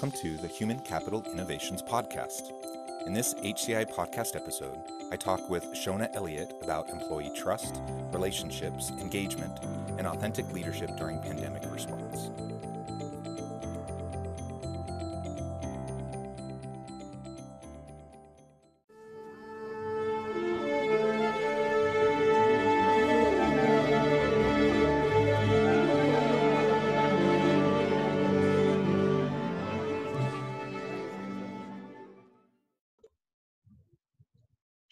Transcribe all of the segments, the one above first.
Welcome to the Human Capital Innovations Podcast. In this HCI podcast episode, I talk with Shona Elliott about employee trust, relationships, engagement, and authentic leadership during pandemic response.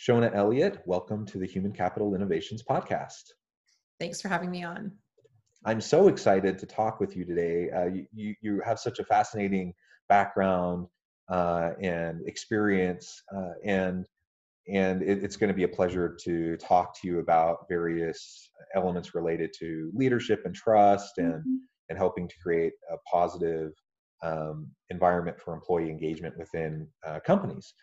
Shona Elliott, welcome to the Human Capital Innovations Podcast. Thanks for having me on. I'm so excited to talk with you today. Uh, you, you have such a fascinating background uh, and experience, uh, and and it, it's going to be a pleasure to talk to you about various elements related to leadership and trust, and mm-hmm. and helping to create a positive um, environment for employee engagement within uh, companies.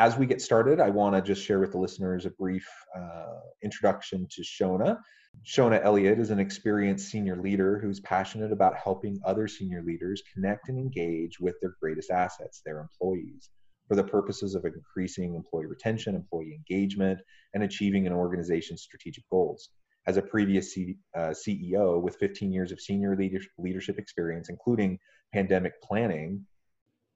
As we get started, I want to just share with the listeners a brief uh, introduction to Shona. Shona Elliott is an experienced senior leader who's passionate about helping other senior leaders connect and engage with their greatest assets, their employees, for the purposes of increasing employee retention, employee engagement, and achieving an organization's strategic goals. As a previous C, uh, CEO with 15 years of senior leadership experience, including pandemic planning,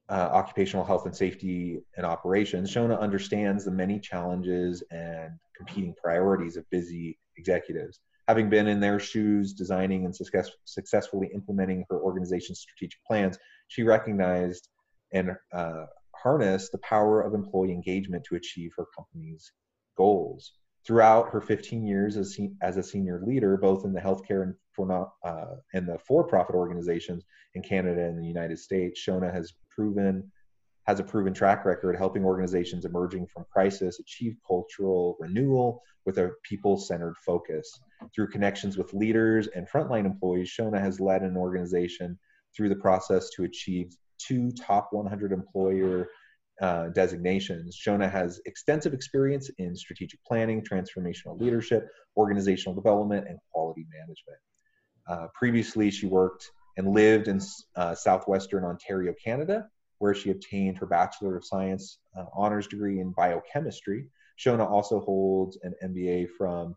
uh, occupational health and safety and operations, Shona understands the many challenges and competing priorities of busy executives. Having been in their shoes, designing and success, successfully implementing her organization's strategic plans, she recognized and uh, harnessed the power of employee engagement to achieve her company's goals. Throughout her 15 years as, as a senior leader, both in the healthcare and for not, uh, and the for-profit organizations in Canada and the United States, Shona has proven has a proven track record helping organizations emerging from crisis achieve cultural renewal with a people-centered focus. Through connections with leaders and frontline employees, Shona has led an organization through the process to achieve two top 100 employer uh, designations. Shona has extensive experience in strategic planning, transformational leadership, organizational development, and quality management. Uh, previously, she worked and lived in uh, southwestern Ontario, Canada, where she obtained her Bachelor of Science uh, honors degree in biochemistry. Shona also holds an MBA from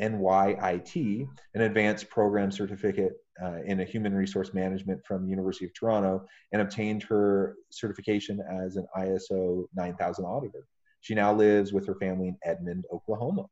NYIT, an advanced program certificate uh, in human resource management from University of Toronto, and obtained her certification as an ISO 9000 auditor. She now lives with her family in Edmond, Oklahoma.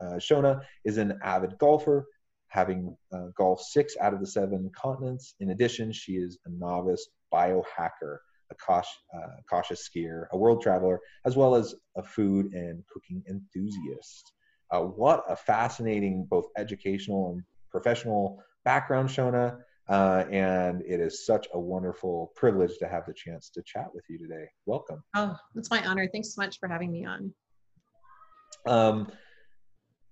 Uh, Shona is an avid golfer having uh, golfed six out of the seven continents. In addition, she is a novice biohacker, a cautious, uh, cautious skier, a world traveler, as well as a food and cooking enthusiast. Uh, what a fascinating, both educational and professional background, Shona. Uh, and it is such a wonderful privilege to have the chance to chat with you today. Welcome. Oh, it's my honor. Thanks so much for having me on. Um,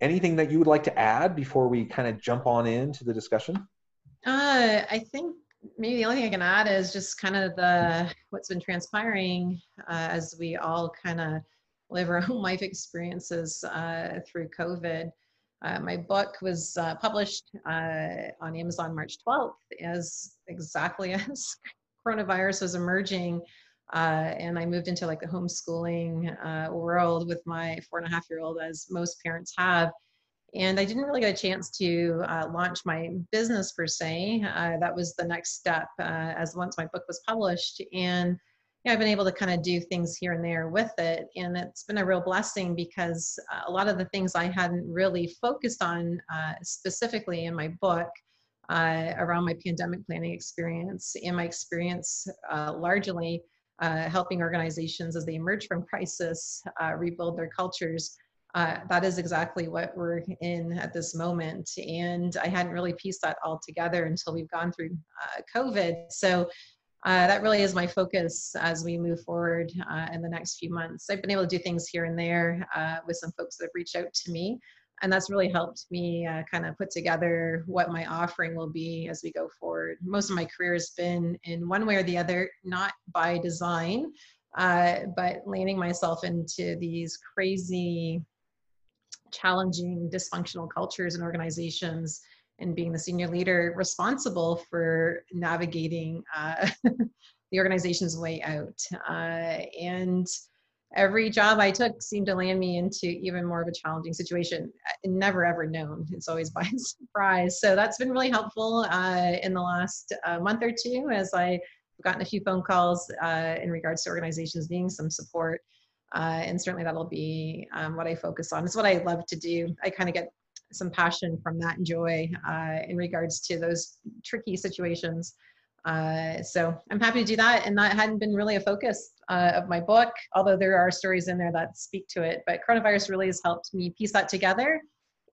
anything that you would like to add before we kind of jump on into the discussion? Uh, I think maybe the only thing I can add is just kind of the what's been transpiring uh, as we all kind of live our own life experiences uh, through COVID. Uh, my book was uh, published uh, on Amazon March 12th as exactly as coronavirus was emerging uh, and I moved into like the homeschooling uh, world with my four and a half year old, as most parents have. And I didn't really get a chance to uh, launch my business per se. Uh, that was the next step uh, as once my book was published. And yeah, I've been able to kind of do things here and there with it. And it's been a real blessing because uh, a lot of the things I hadn't really focused on specifically in my book. Around my pandemic planning experience and my experience largely uh, helping organizations as they emerge from crisis uh, rebuild their cultures. uh, that is exactly what we're in at this moment. And I hadn't really pieced that all together until we've gone through uh, COVID. So uh, that really is my focus as we move forward in the next few months. I've been able to do things here and there with some folks that have reached out to me. And that's really helped me uh, kind of put together what my offering will be as we go forward. Most of my career has been in one way or the other, not by design, but landing myself into these crazy challenging dysfunctional cultures and organizations and being the senior leader responsible for navigating uh, the organization's way out. Uh, and every job I took seemed to land me into even more of a challenging situation. Never ever known. It's always by surprise. So that's been really helpful uh, in the last uh, month or two as I've gotten a few phone calls uh, in regards to organizations needing some support. Uh, and certainly that'll be um, what I focus on. It's what I love to do. I kind of get some passion from that and joy uh, in regards to those tricky situations. Uh, so I'm happy to do that. And that hadn't been really a focus uh, of my book, although there are stories in there that speak to it. But coronavirus really has helped me piece that together.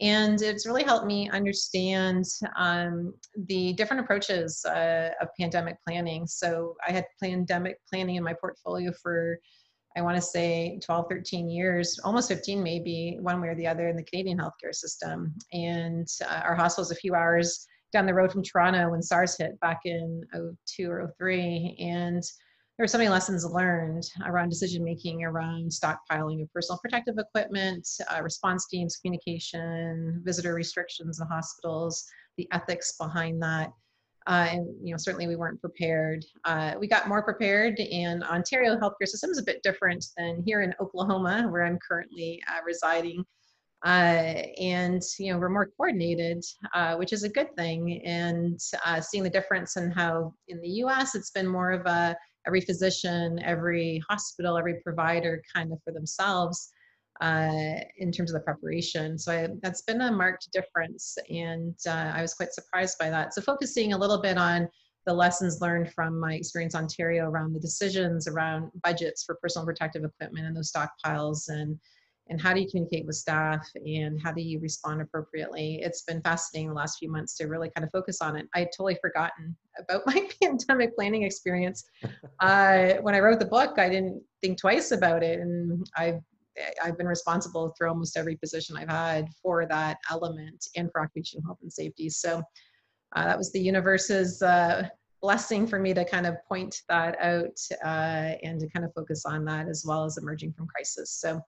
And it's really helped me understand um, the different approaches uh, of pandemic planning. So I had pandemic planning in my portfolio for I want to say 12, 13 years, almost 15 maybe, one way or the other in the Canadian healthcare system. And uh, our hospital is a few hours down the road from Toronto when SARS hit back in 02 or 03. And there were so many lessons learned around decision making, around stockpiling of personal protective equipment, uh, response teams, communication, visitor restrictions in hospitals, the ethics behind that. Uh, and you know certainly we weren't prepared. Uh, we got more prepared, and Ontario healthcare system is a bit different than here in Oklahoma, where I'm currently uh, residing. Uh, and you know we're more coordinated, uh, which is a good thing. And uh, seeing the difference in how in the U.S. it's been more of a every physician, every hospital, every provider kind of for themselves uh, in terms of the preparation. So I, that's been a marked difference, and uh, I was quite surprised by that. So focusing a little bit on the lessons learned from my experience in Ontario around the decisions around budgets for personal protective equipment and those stockpiles and and how do you communicate with staff and how do you respond appropriately it's been fascinating the last few months to really kind of focus on it i had totally forgotten about my pandemic planning experience uh, when i wrote the book i didn't think twice about it and i've I've been responsible through almost every position I've had for that element and for occupational health and safety. So uh, that was the universe's uh, blessing for me to kind of point that out uh, and to kind of focus on that as well as emerging from crisis. So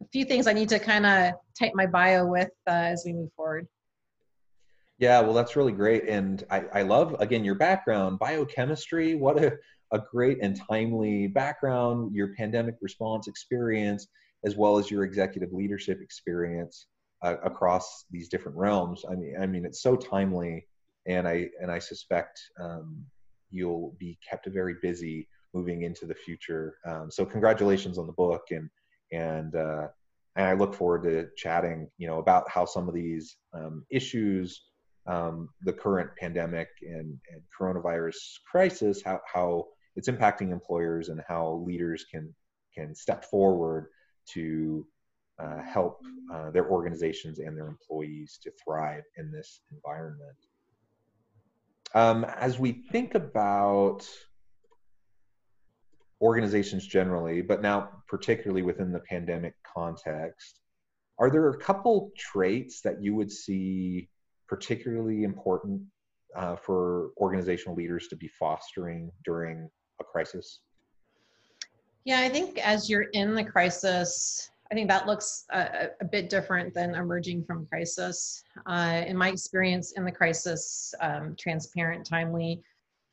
a few things I need to kind of type my bio with uh, as we move forward. Yeah, well, that's really great. And I, I love, again, your background, biochemistry. What a, a great and timely background, your pandemic response experience as well as your executive leadership experience uh, across these different realms. I mean, I mean, it's so timely, and I and I suspect um, you'll be kept very busy moving into the future. Um, so, congratulations on the book, and and uh, and I look forward to chatting, you know, about how some of these um, issues, um, the current pandemic and, and coronavirus crisis, how how it's impacting employers and how leaders can can step forward to uh, help uh, their organizations and their employees to thrive in this environment. Um, as we think about organizations generally, but now particularly within the pandemic context, are there a couple traits that you would see particularly important uh, for organizational leaders to be fostering during a crisis? Yeah, I think as you're in the crisis, I think that looks a, a bit different than emerging from crisis. Uh, in my experience in the crisis, um, transparent, timely,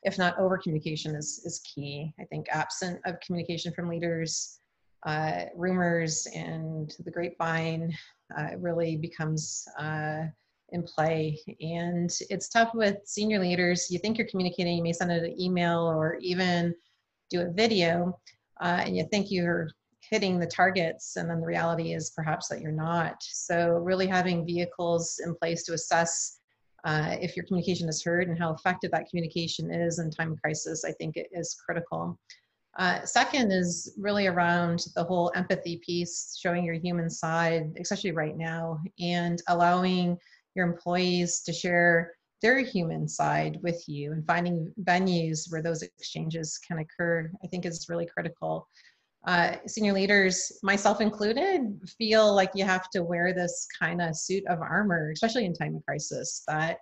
if not over communication is, is key. I think absent of communication from leaders, uh, rumors and the grapevine uh, really becomes uh, in play. And it's tough with senior leaders. You think you're communicating, you may send an email or even do a video, uh, and you think you're hitting the targets and then the reality is perhaps that you're not so really having vehicles in place to assess uh, if your communication is heard and how effective that communication is in time of crisis i think it is critical Uh, second is really around the whole empathy piece, showing your human side, especially right now, and allowing your employees to share their human side with you and finding venues where those exchanges can occur, I think is really critical. Uh, senior leaders, myself included, feel like you have to wear this kind of suit of armor, especially in time of crisis, that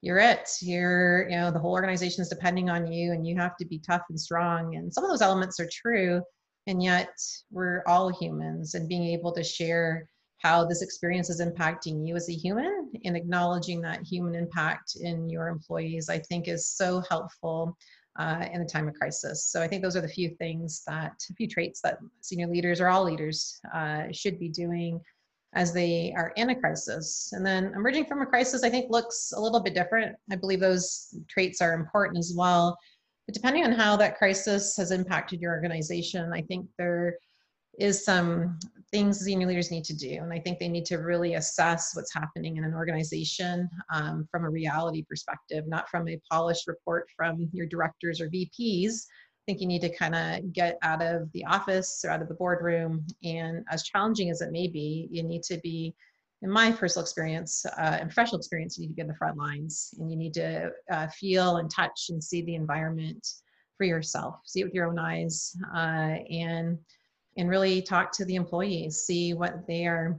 you're it. You're, you know, the whole organization is depending on you and you have to be tough and strong. And some of those elements are true. And yet we're all humans and being able to share how this experience is impacting you as a human and acknowledging that human impact in your employees, I think is so helpful uh, in a time of crisis. So I think those are the few things that, a few traits that senior leaders or all leaders uh, should be doing as they are in a crisis. And then emerging from a crisis, I think, looks a little bit different. I believe those traits are important as well. But depending on how that crisis has impacted your organization, I think there is some things senior leaders need to do. And I think they need to really assess what's happening in an organization um, from a reality perspective, not from a polished report from your directors or VPs, I think you need to kind of get out of the office or out of the boardroom. And as challenging as it may be, you need to be, in my personal experience uh, and professional experience, you need to be on the front lines and you need to uh, feel and touch and see the environment for yourself, see it with your own eyes, uh, and and really talk to the employees, see what they are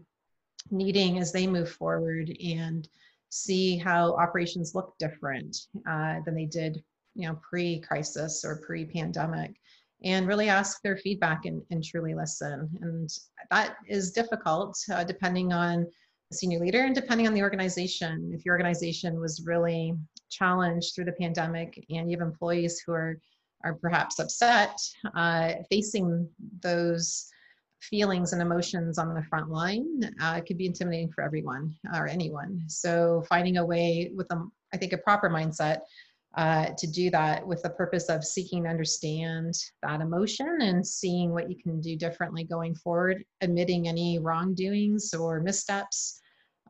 needing as they move forward, and see how operations look different uh, than they did you know pre-crisis or pre-pandemic and really ask their feedback and, and truly listen. And that is difficult uh, depending on the senior leader and depending on the organization. If your organization was really challenged through the pandemic and you have employees who are are perhaps upset uh, facing those feelings and emotions on the front line uh, could be intimidating for everyone or anyone so finding a way with a i think a proper mindset uh, to do that with the purpose of seeking to understand that emotion and seeing what you can do differently going forward, admitting any wrongdoings or missteps.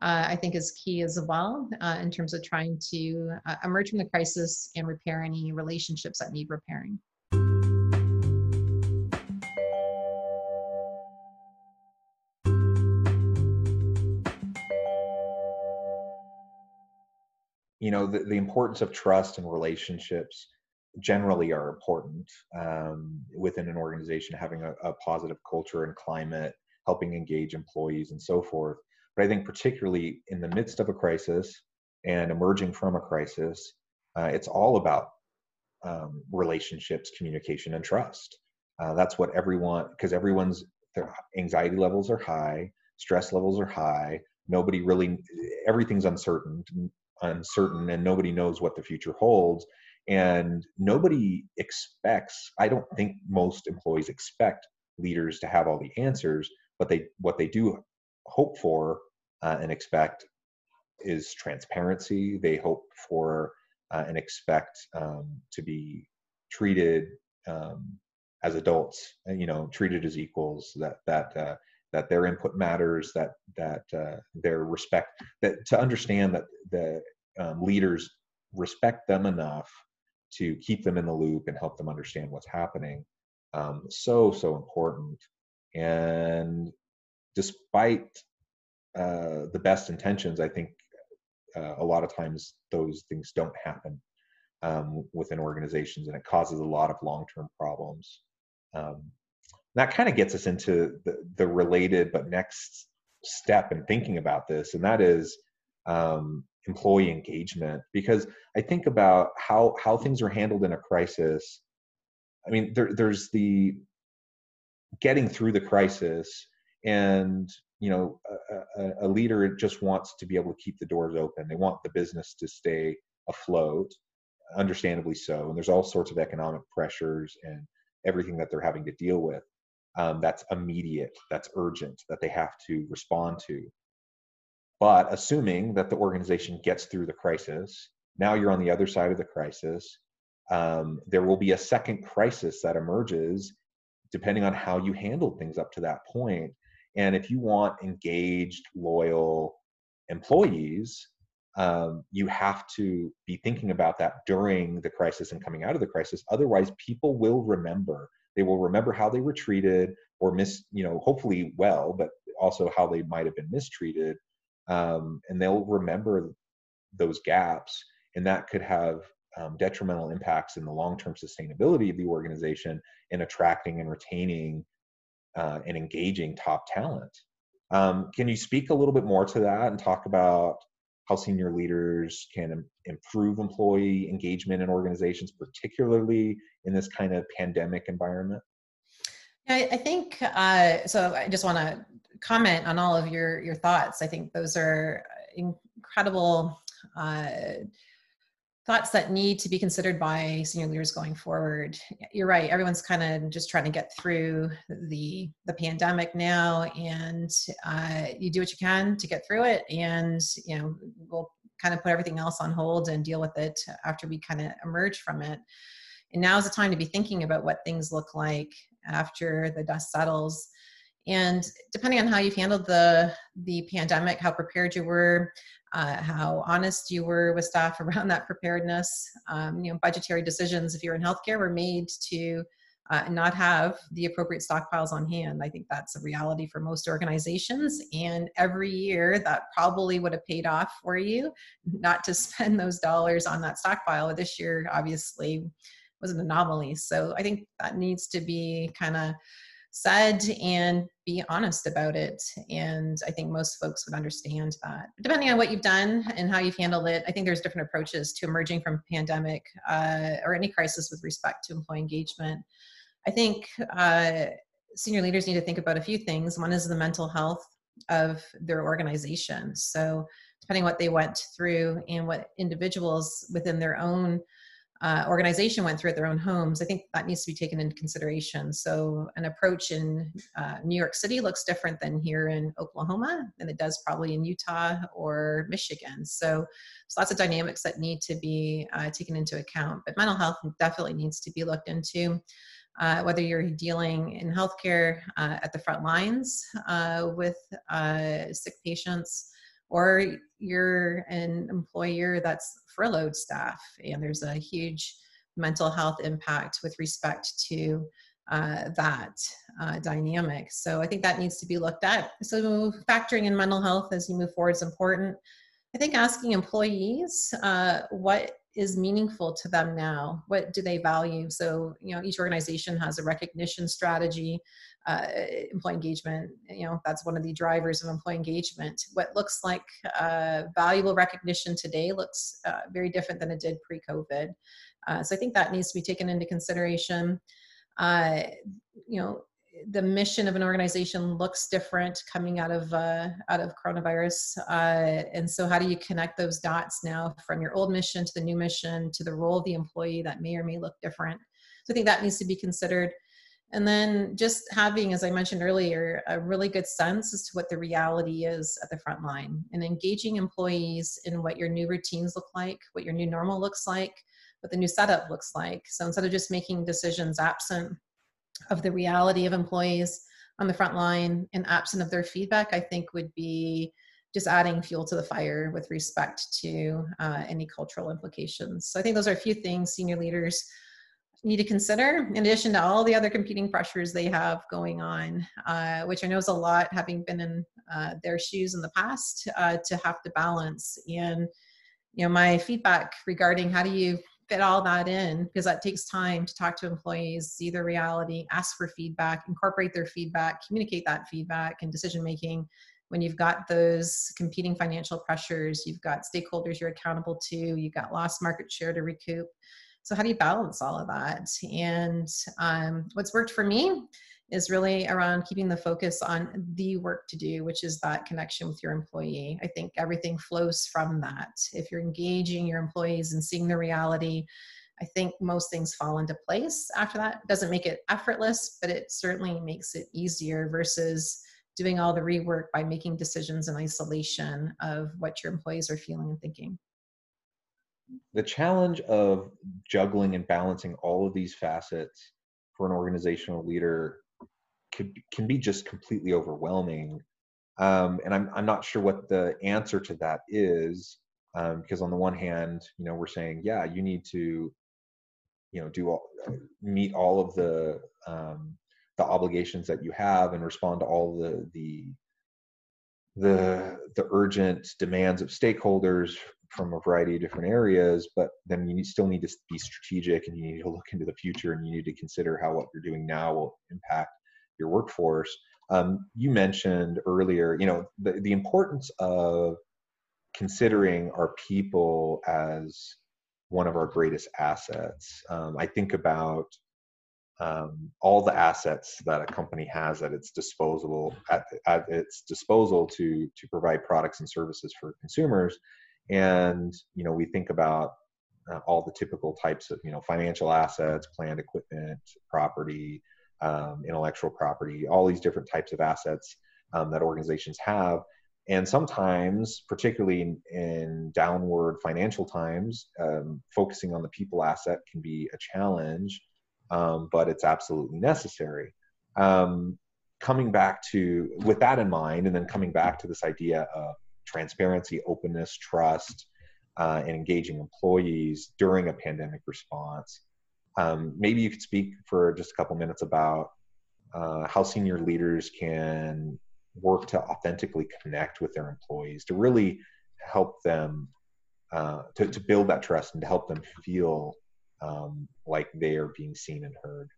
Uh, I think is key as well uh, in terms of trying to uh, emerge from the crisis and repair any relationships that need repairing. you know the, the importance of trust and relationships generally are important um, within an organization having a, a, positive culture and climate helping engage employees and so forth but i think particularly in the midst of a crisis and emerging from a crisis uh, it's all about um, relationships communication and trust. Uh, that's what everyone because everyone's anxiety levels are high stress levels are high nobody really everything's uncertain uncertain and nobody knows what the future holds. And nobody expects i don't think most employees expect leaders to have all the answers but they what they do hope for uh, and expect is transparency they hope for uh, and expect um, to be treated um, as adults you know treated as equals that that uh, that their input matters, that that uh, their respect, that to understand that the um, leaders respect them enough to keep them in the loop and help them understand what's happening. Um, so so important. And despite uh, the best intentions, I think uh, a lot of times those things don't happen um, within organizations, and it causes a lot of long-term problems. Um, that kind of gets us into the, the related but next step in thinking about this, and that is um, employee engagement. Because I think about how how things are handled in a crisis. I mean, there, there's the getting through the crisis, and you know, a, a, leader just wants to be able to keep the doors open. They want the business to stay afloat, understandably so. And there's all sorts of economic pressures and everything that they're having to deal with um, that's immediate, that's urgent, that they have to respond to. But assuming that the organization gets through the crisis, now you're on the other side of the crisis. Um, there will be a second crisis that emerges depending on how you handled things up to that point. And if you want engaged, loyal employees, um, you have to be thinking about that during the crisis and coming out of the crisis. Otherwise, people will remember. They will remember how they were treated or mis, you know, hopefully well, but also how they might have been mistreated, um, and they'll remember those gaps, and that could have um, detrimental impacts in the long-term sustainability of the organization in attracting and retaining uh, and engaging top talent. Um, can you speak a little bit more to that and talk about how senior leaders can Im- improve employee engagement in organizations, particularly in this kind of pandemic environment? Yeah, I think uh, so. I just want to comment on all of your your thoughts. I think those are incredible uh, thoughts that need to be considered by senior leaders going forward. You're right. Everyone's kind of just trying to get through the the pandemic now, and uh, you do what you can to get through it. And you know, we'll kind of put everything else on hold and deal with it after we kind of emerge from it. And now is the time to be thinking about what things look like after the dust settles. And depending on how you've handled the the pandemic, how prepared you were, uh, how honest you were with staff around that preparedness. Um, you know, budgetary decisions, if you're in healthcare, were made to uh, not have the appropriate stockpiles on hand. I think that's a reality for most organizations. And every year that probably would have paid off for you not to spend those dollars on that stockpile. This year, obviously, was an anomaly. So I think that needs to be kind of said and be honest about it. And I think most folks would understand that. Depending on what you've done and how you've handled it, I think there's different approaches to emerging from pandemic uh, or any crisis with respect to employee engagement. I think uh, senior leaders need to think about a few things. One is the mental health of their organization. So depending what they went through and what individuals within their own uh, organization went through at their own homes, I think that needs to be taken into consideration. So, an approach in uh, New York City looks different than here in Oklahoma, than it does probably in Utah or Michigan. So, there's lots of dynamics that need to be uh, taken into account. But mental health definitely needs to be looked into. Uh, whether you're dealing in healthcare uh, at the front lines uh, with sick patients, or you're an employer that's furloughed staff and there's a huge mental health impact with respect to uh, that uh, dynamic. So I think that needs to be looked at. So factoring in mental health as you move forward is important. I think asking employees uh, what is meaningful to them now, what do they value? So you know each organization has a recognition strategy uh, employee engagement you know that's one of the drivers of employee engagement. What looks like uh, valuable recognition today looks uh, very different than it did pre-covid. Uh, so i think that needs to be taken into consideration. Uh, you know the mission of an organization looks different coming out of uh, out of coronavirus. And so how do you connect those dots now from your old mission to the new mission to the role of the employee that may or may look different? So i think that needs to be considered and then just having, as I mentioned earlier, a really good sense as to what the reality is at the front line and engaging employees in what your new routines look like, what your new normal looks like, what the new setup looks like. So instead of just making decisions absent of the reality of employees on the front line and absent of their feedback, I think would be just adding fuel to the fire with respect to uh, any cultural implications. So I think those are a few things senior leaders need to consider in addition to all the other competing pressures they have going on uh, which i know is a lot having been in uh, their shoes in the past uh, to have to balance. And you know my feedback regarding how do you fit all that in because that takes time to talk to employees see their reality ask for feedback incorporate their feedback communicate that feedback and decision making. When you've got those competing financial pressures you've got stakeholders you're accountable to you've got lost market share to recoup so how do you balance all of that? And um, what's worked for me is really around keeping the focus on the work to do, which is that connection with your employee. I think everything flows from that. If you're engaging your employees and seeing the reality, I think most things fall into place after that. Doesn't make it effortless, but it certainly makes it easier versus doing all the rework by making decisions in isolation of what your employees are feeling and thinking the challenge of juggling and balancing all of these facets for an organizational leader could, can be just completely overwhelming. Um, and I'm, I'm not sure what the answer to that is. um, because on the one hand you know we're saying yeah you need to you know do all, meet all of the um, the obligations that you have and respond to all the the the the urgent demands of stakeholders from a variety of different areas but then you still need to be strategic and you need to look into the future and you need to consider how what you're doing now will impact your workforce. Um, you mentioned earlier you know the, the importance of considering our people as one of our greatest assets. Um, i think about um, all the assets that a company has at its disposal at, at its disposal to to provide products and services for consumers and you know we think about uh, all the typical types of you know financial assets plant equipment property um, intellectual property all these different types of assets um, that organizations have and sometimes particularly in, in downward financial times um, focusing on the people asset can be a challenge um, but it's absolutely necessary. Um, coming back to, with that in mind, and then coming back to this idea of transparency, openness, trust, uh, and engaging employees during a pandemic response. Um, maybe you could speak for just a couple minutes about uh, how senior leaders can work to authentically connect with their employees to really help them uh, to, to build that trust and to help them feel um, like they are being seen and heard.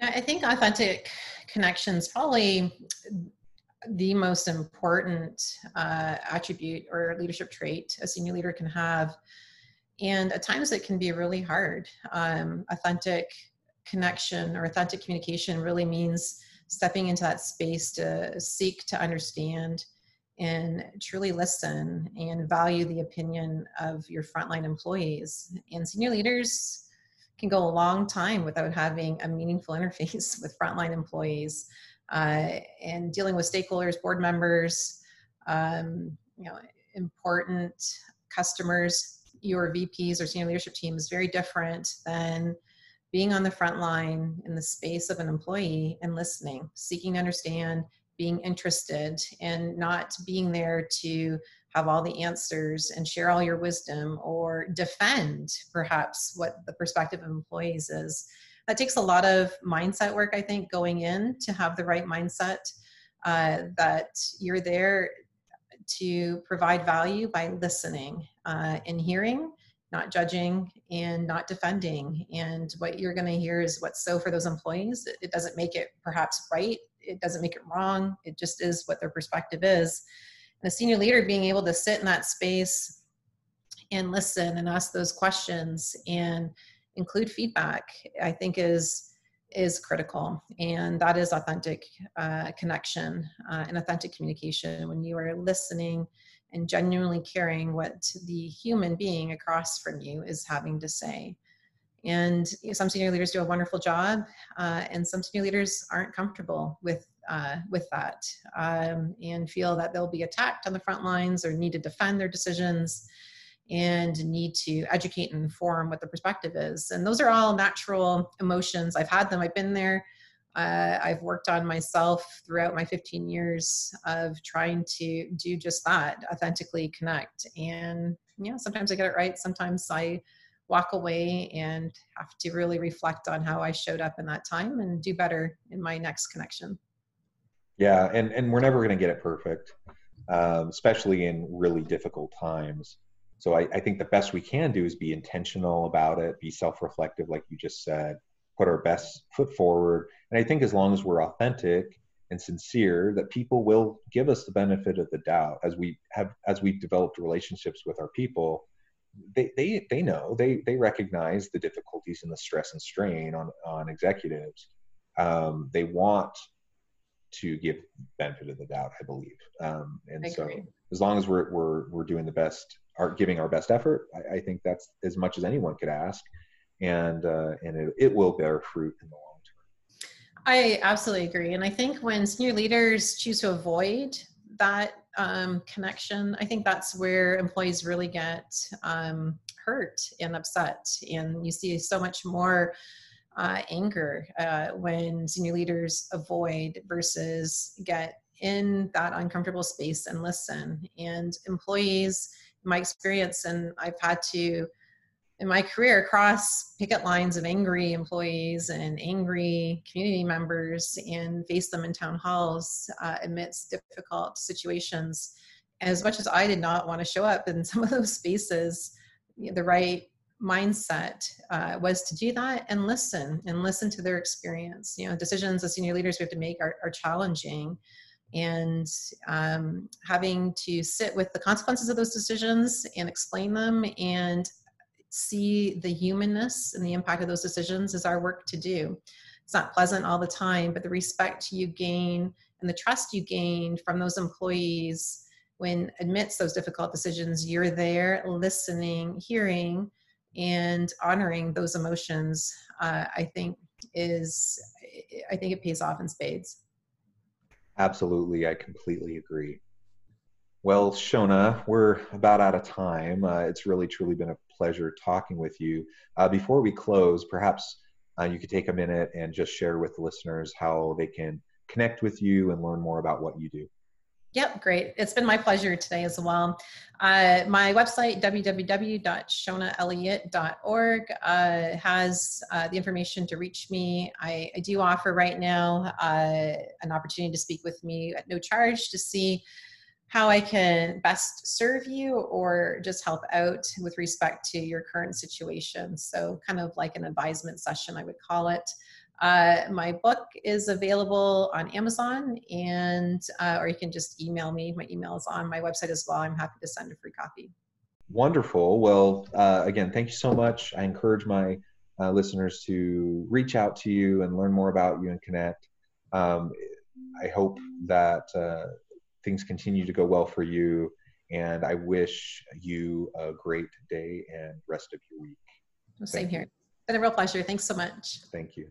I think authentic connections probably the most important uh, attribute or leadership trait a senior leader can have. And at times it can be really hard. Um, authentic connection or authentic communication really means stepping into that space to seek to understand and truly listen and value the opinion of your frontline employees. And senior leaders can go a long time without having a meaningful interface with frontline employees and dealing with stakeholders, board members, um, you know, important customers. Your VPs or senior leadership team is very different than being on the front line in the space of an employee and listening, seeking to understand, being interested and not being there to have all the answers and share all your wisdom or defend perhaps what the perspective of employees is that takes a lot of mindset work i think going in to have the right mindset uh, that you're there to provide value by listening uh, and hearing not judging and not defending and what you're going to hear is what's so for those employees it doesn't make it perhaps right it doesn't make it wrong. It just is what their perspective is. And a senior leader being able to sit in that space and listen and ask those questions and include feedback, I think is is critical. And that is authentic uh, connection uh, and authentic communication. When you are listening and genuinely caring what the human being across from you is having to say. And some senior leaders do a wonderful job, uh, and some senior leaders aren't comfortable with uh, with that um, and feel that they'll be attacked on the front lines or need to defend their decisions and need to educate and inform what the perspective is. And those are all natural emotions. I've had them. I've been there. Uh, I've worked on myself throughout my 15 years of trying to do just that, authentically connect. And yeah, sometimes I get it right. Sometimes I walk away and have to really reflect on how I showed up in that time and do better in my next connection. Yeah, and and we're never going to get it perfect, um, especially in really difficult times. So I, I think the best we can do is be intentional about it, be self-reflective, like you just said, put our best foot forward. And I think as long as we're authentic and sincere, that people will give us the benefit of the doubt as we have as we've developed relationships with our people they they they know they they recognize the difficulties and the stress and strain on on executives. Um, they want to give benefit of the doubt, I believe. Um, and I so as long as we're we're we're doing the best, are giving our best effort, I, I, think that's as much as anyone could ask, and uh, and it, it will bear fruit in the long term. I absolutely agree, and I think when senior leaders choose to avoid that um, connection, I think that's where employees really get um, hurt and upset. And you see so much more uh, anger uh, when senior leaders avoid versus get in that uncomfortable space and listen. And employees my experience, and I've had to in my career cross picket lines of angry employees and angry community members and face them in town halls uh, amidst difficult situations. As much as I did not want to show up in some of those spaces, the right mindset uh, was to do that and listen and listen to their experience. You know, decisions as senior leaders we have to make are, are challenging and um, having to sit with the consequences of those decisions and explain them and see the humanness and the impact of those decisions is our work to do. It's not pleasant all the time, but the respect you gain and the trust you gain from those employees when amidst those difficult decisions, you're there listening, hearing, and honoring those emotions, uh, I think is, I think it pays off in spades. Absolutely, I completely agree. Well, Shona, we're about out of time. Uh, it's really truly been a pleasure talking with you. Uh, before we close, perhaps uh, you could take a minute and just share with the listeners how they can connect with you and learn more about what you do. Yep, great. It's been my pleasure today as well. Uh, my website, www.shonaelliott.org, uh, has uh, the information to reach me. I, I do offer right now uh, an opportunity to speak with me at no charge to see how I can best serve you or just help out with respect to your current situation. So, kind of like an advisement session, I would call it. Uh, my book is available on Amazon, and uh, or you can just email me. My email is on my website as well. I'm happy to send a free copy. Wonderful. Well, uh, again, thank you so much. I encourage my uh, listeners to reach out to you and learn more about you and connect. Um, I hope that uh, things continue to go well for you. And I wish you a great day and rest of your week. Same here. It's been a real pleasure. Thanks so much. Thank you.